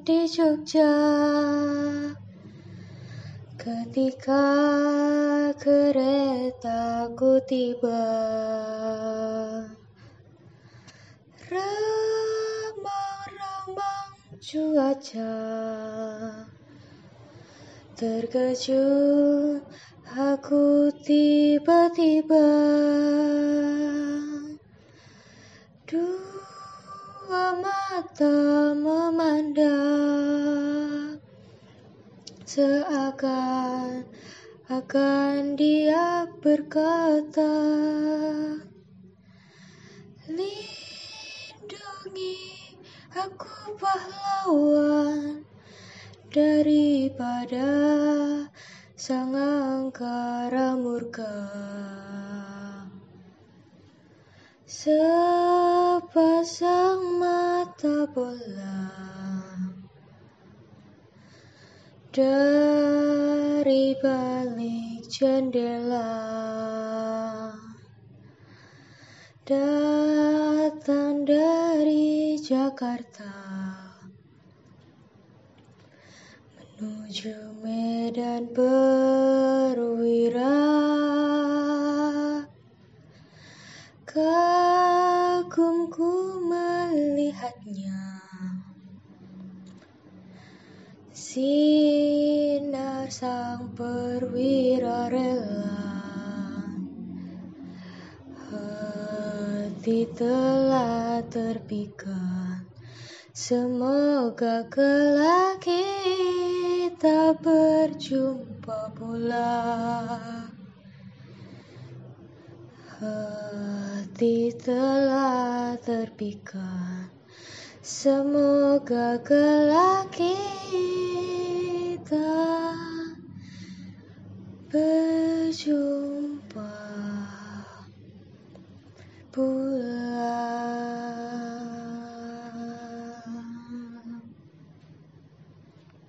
di Jogja. Ketika keretaku tiba Remang-remang cuaca Terkejut aku tiba-tiba Dua mata Seakan akan dia berkata Lindungi aku pahlawan daripada sang angkara murka. Sepasang mata bola dari balik jendela datang dari Jakarta menuju Medan Perwira. Kagumku melihatnya sinar sang perwira rela. Hati telah terpikat. Semoga kelak kita berjumpa pula. Hati telah terpikat Semoga kelak kita berjumpa